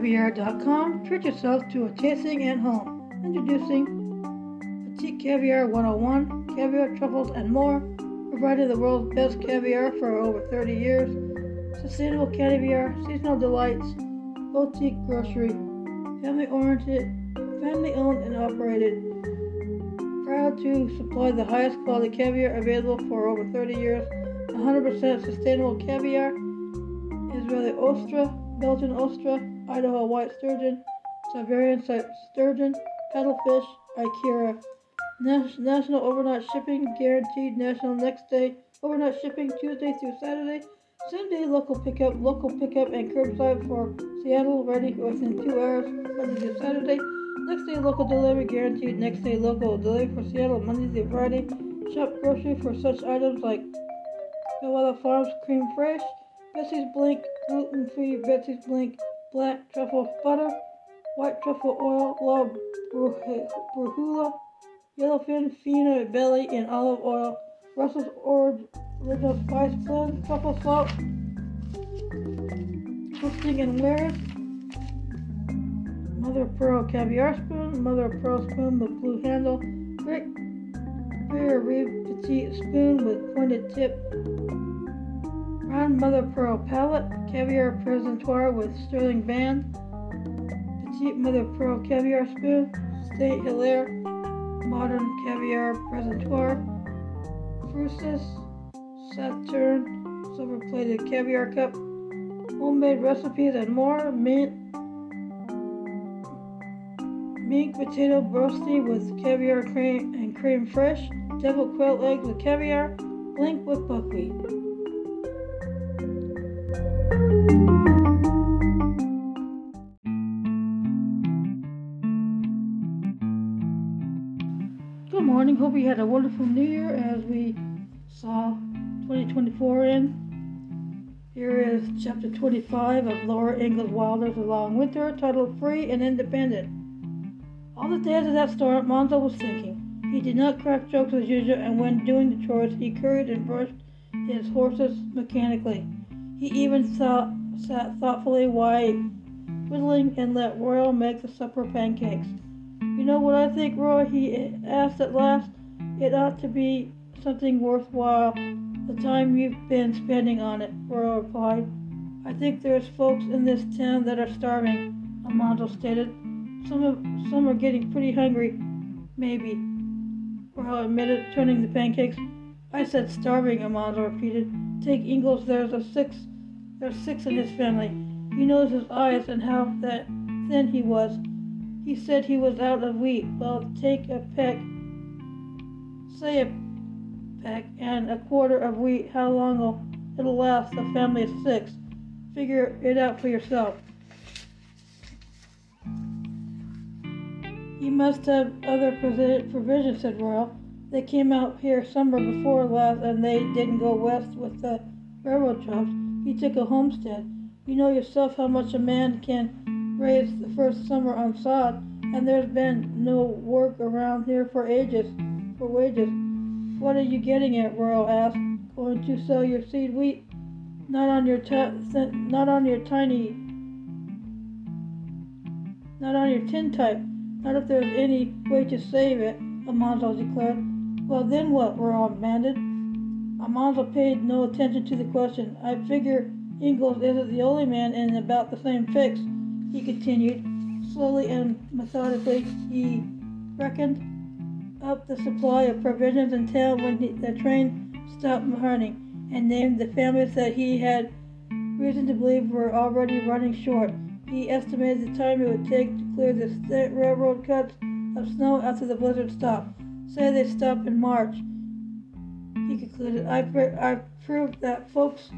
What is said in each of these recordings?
PetiteCaviar.com. Treat yourself to a tasting at home. Introducing Petite Caviar 101, caviar, truffles, and more. providing the world's best caviar for over 30 years. Sustainable caviar, seasonal delights, boutique grocery, family oriented, family owned and operated. Proud to supply the highest quality caviar available for over 30 years. 100% sustainable caviar, Israeli osetra, Belgian osetra, Idaho white sturgeon, Siberian sturgeon, paddlefish, Ikura. National overnight shipping guaranteed. National next day overnight shipping Tuesday through Saturday. Same day local pickup, local pickup and curbside for Seattle ready within two hours Monday through Saturday. Next day local delivery guaranteed. Next day local delivery for Seattle Monday through Friday. Shop grocery for such items like Noella Farms cream fresh, Betsy's Blink gluten-free Betsy's Blink black truffle butter, white truffle oil, La Brujula, yellowfin, fina belly, and olive oil, Russell's Orange original spice blend, truffle salt, twisting and wears, mother of pearl caviar spoon, mother of pearl spoon with blue handle, brick, rear petite spoon with pointed tip, mother pearl palette, caviar presentoir with sterling band, petite mother pearl caviar spoon, State Hilaire, modern caviar presentoir, Frusis, Saturn, silver plated caviar cup, homemade recipes and more, mint, mink potato roasty with caviar cream and cream fresh, devil quail Egg with caviar, blink with buckwheat. You had a wonderful new year as we saw 2024 in. Here is chapter 25 of Laura Ingalls Wilder's A Long Winter, titled Free and Independent. All the days of that storm, Monzo was thinking. He did not crack jokes as usual, and when doing the chores, he curried and brushed his horses mechanically. He even thought, sat thoughtfully while whittling and let Royal make the supper pancakes. You know what I think, Roy? He asked at last. It ought to be something worthwhile, the time you've been spending on it, Royal replied. I think there's folks in this town that are starving, Almanzo stated. Some of some are getting pretty hungry, maybe. Royal admitted, turning the pancakes. I said starving, Almanzo repeated. Take Ingalls, there's a six there's six in his family. He knows his eyes and how that thin he was. He said he was out of wheat. Well, take a peck, say a peck, and a quarter of wheat. How long it'll last a family of six. Figure it out for yourself. You must have other provisions, said Royal. They came out here summer before last, and they didn't go west with the railroad jobs. He took a homestead. You know yourself how much a man can raise the first summer on sod, and there's been no work around here for ages, for wages. What are you getting at? Royal asked. Going to sell your seed wheat? Not on your t- not on your tiny, not on your tin type. Not if there's any way to save it. Almanzo declared. Well, then what? Royal demanded. Almanzo paid no attention to the question. I figure Ingalls isn't the only man in about the same fix, he continued. Slowly and methodically, he reckoned up the supply of provisions town when he, the train stopped running, and named the families that he had reason to believe were already running short. He estimated the time it would take to clear the railroad cuts of snow after the blizzard stopped. Say they stop in March. He concluded, I, I proved that folks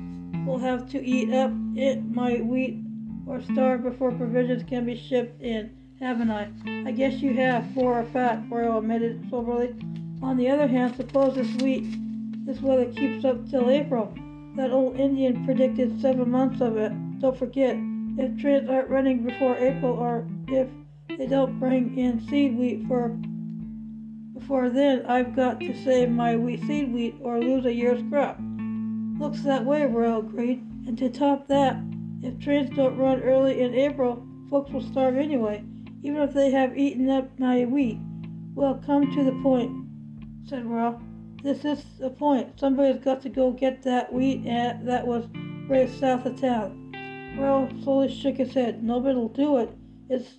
will have to eat up it my wheat or starve before provisions can be shipped in, haven't I? I guess you have, for a fact, Royal admitted soberly. On the other hand, suppose this wheat, this weather keeps up till April. That old Indian predicted seven months of it. Don't forget, if trains aren't running before April or if they don't bring in seed wheat for before then, I've got to save my wheat seed wheat or lose a year's crop. Looks that way, Royal agreed. And to top that, if trains don't run early in April, folks will starve anyway, even if they have eaten up my wheat. Well, come to the point, said Royal. This is the point. Somebody's got to go get that wheat eh, that was raised south of town. Royal slowly shook his head. Nobody'll do it. It's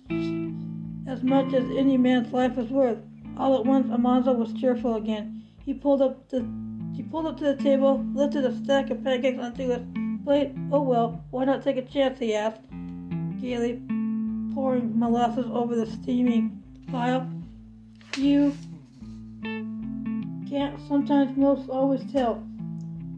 as much as any man's life is worth. All at once, Almanzo was cheerful again. He pulled up the he pulled up to the table, lifted a stack of pancakes onto his plate. Oh well, why not take a chance? He asked, gaily, pouring molasses over the steaming pile. You can't sometimes most always tell.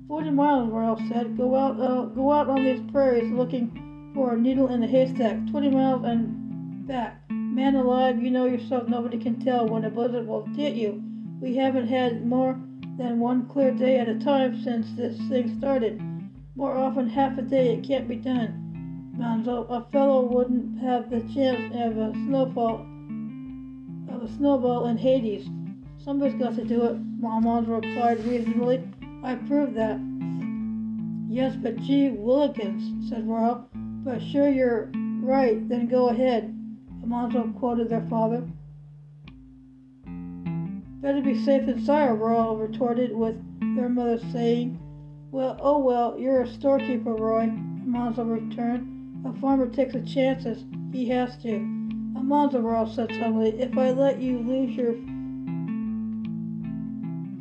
Forty miles, Royal said. Go out, uh, go out on these prairies looking for a needle in a haystack. Twenty miles and back. Man alive, you know yourself. Nobody can tell when a blizzard will hit you. We haven't had more than one clear day at a time since this thing started. More often, half a day. It can't be done. Monzo, a fellow wouldn't have the chance of a snowfall, of a snowball in Hades. Somebody's got to do it, Mom replied reasonably. I proved that. Yes, but gee willikins, said Royal. But sure you're right, then go ahead, Almanzo quoted their father. Better be safe than sorry, Royal retorted with their mother saying. Well, oh well, you're a storekeeper, Roy, Almanzo returned. A farmer takes a chances. He has to. Almanzo, Royal said suddenly, if I let you lose your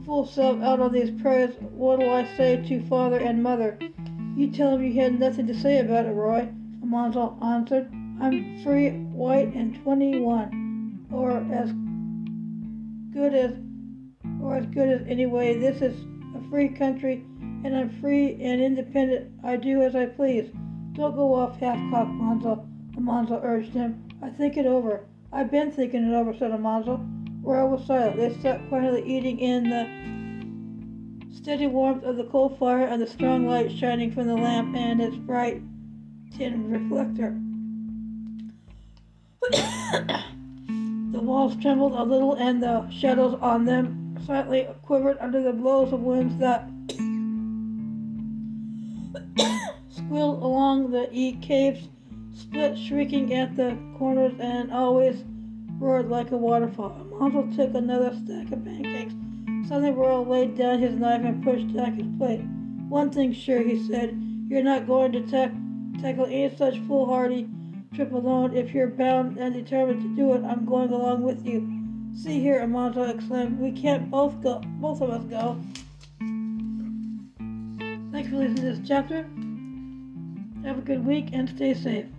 full self out on these prayers, what'll I say to father and mother? You tell him you had nothing to say about it, Roy, Almanzo answered. I'm free, white, and twenty-one, or as good as, or as good as anyway. This is a free country, and I'm free and independent. I do as I please. Don't go off half-cocked, Almanzo. Almanzo urged him. I think it over. I've been thinking it over, said Almanzo. Royal was silent. They sat quietly eating in the steady warmth of the coal fire and the strong light shining from the lamp and its bright tin reflector. the walls trembled a little and the shadows on them slightly quivered under the blows of winds that along the e caves, split shrieking at the corners and always roared like a waterfall. Almanzo took another stack of pancakes. Suddenly Royal laid down his knife and pushed back his plate. One thing's sure, he said. You're not going to tackle any such foolhardy trip alone. If you're bound and determined to do it, I'm going along with you. See here, Almanzo exclaimed. We can't both go both of us go. Thanks for listening to this chapter. Have a good week and stay safe.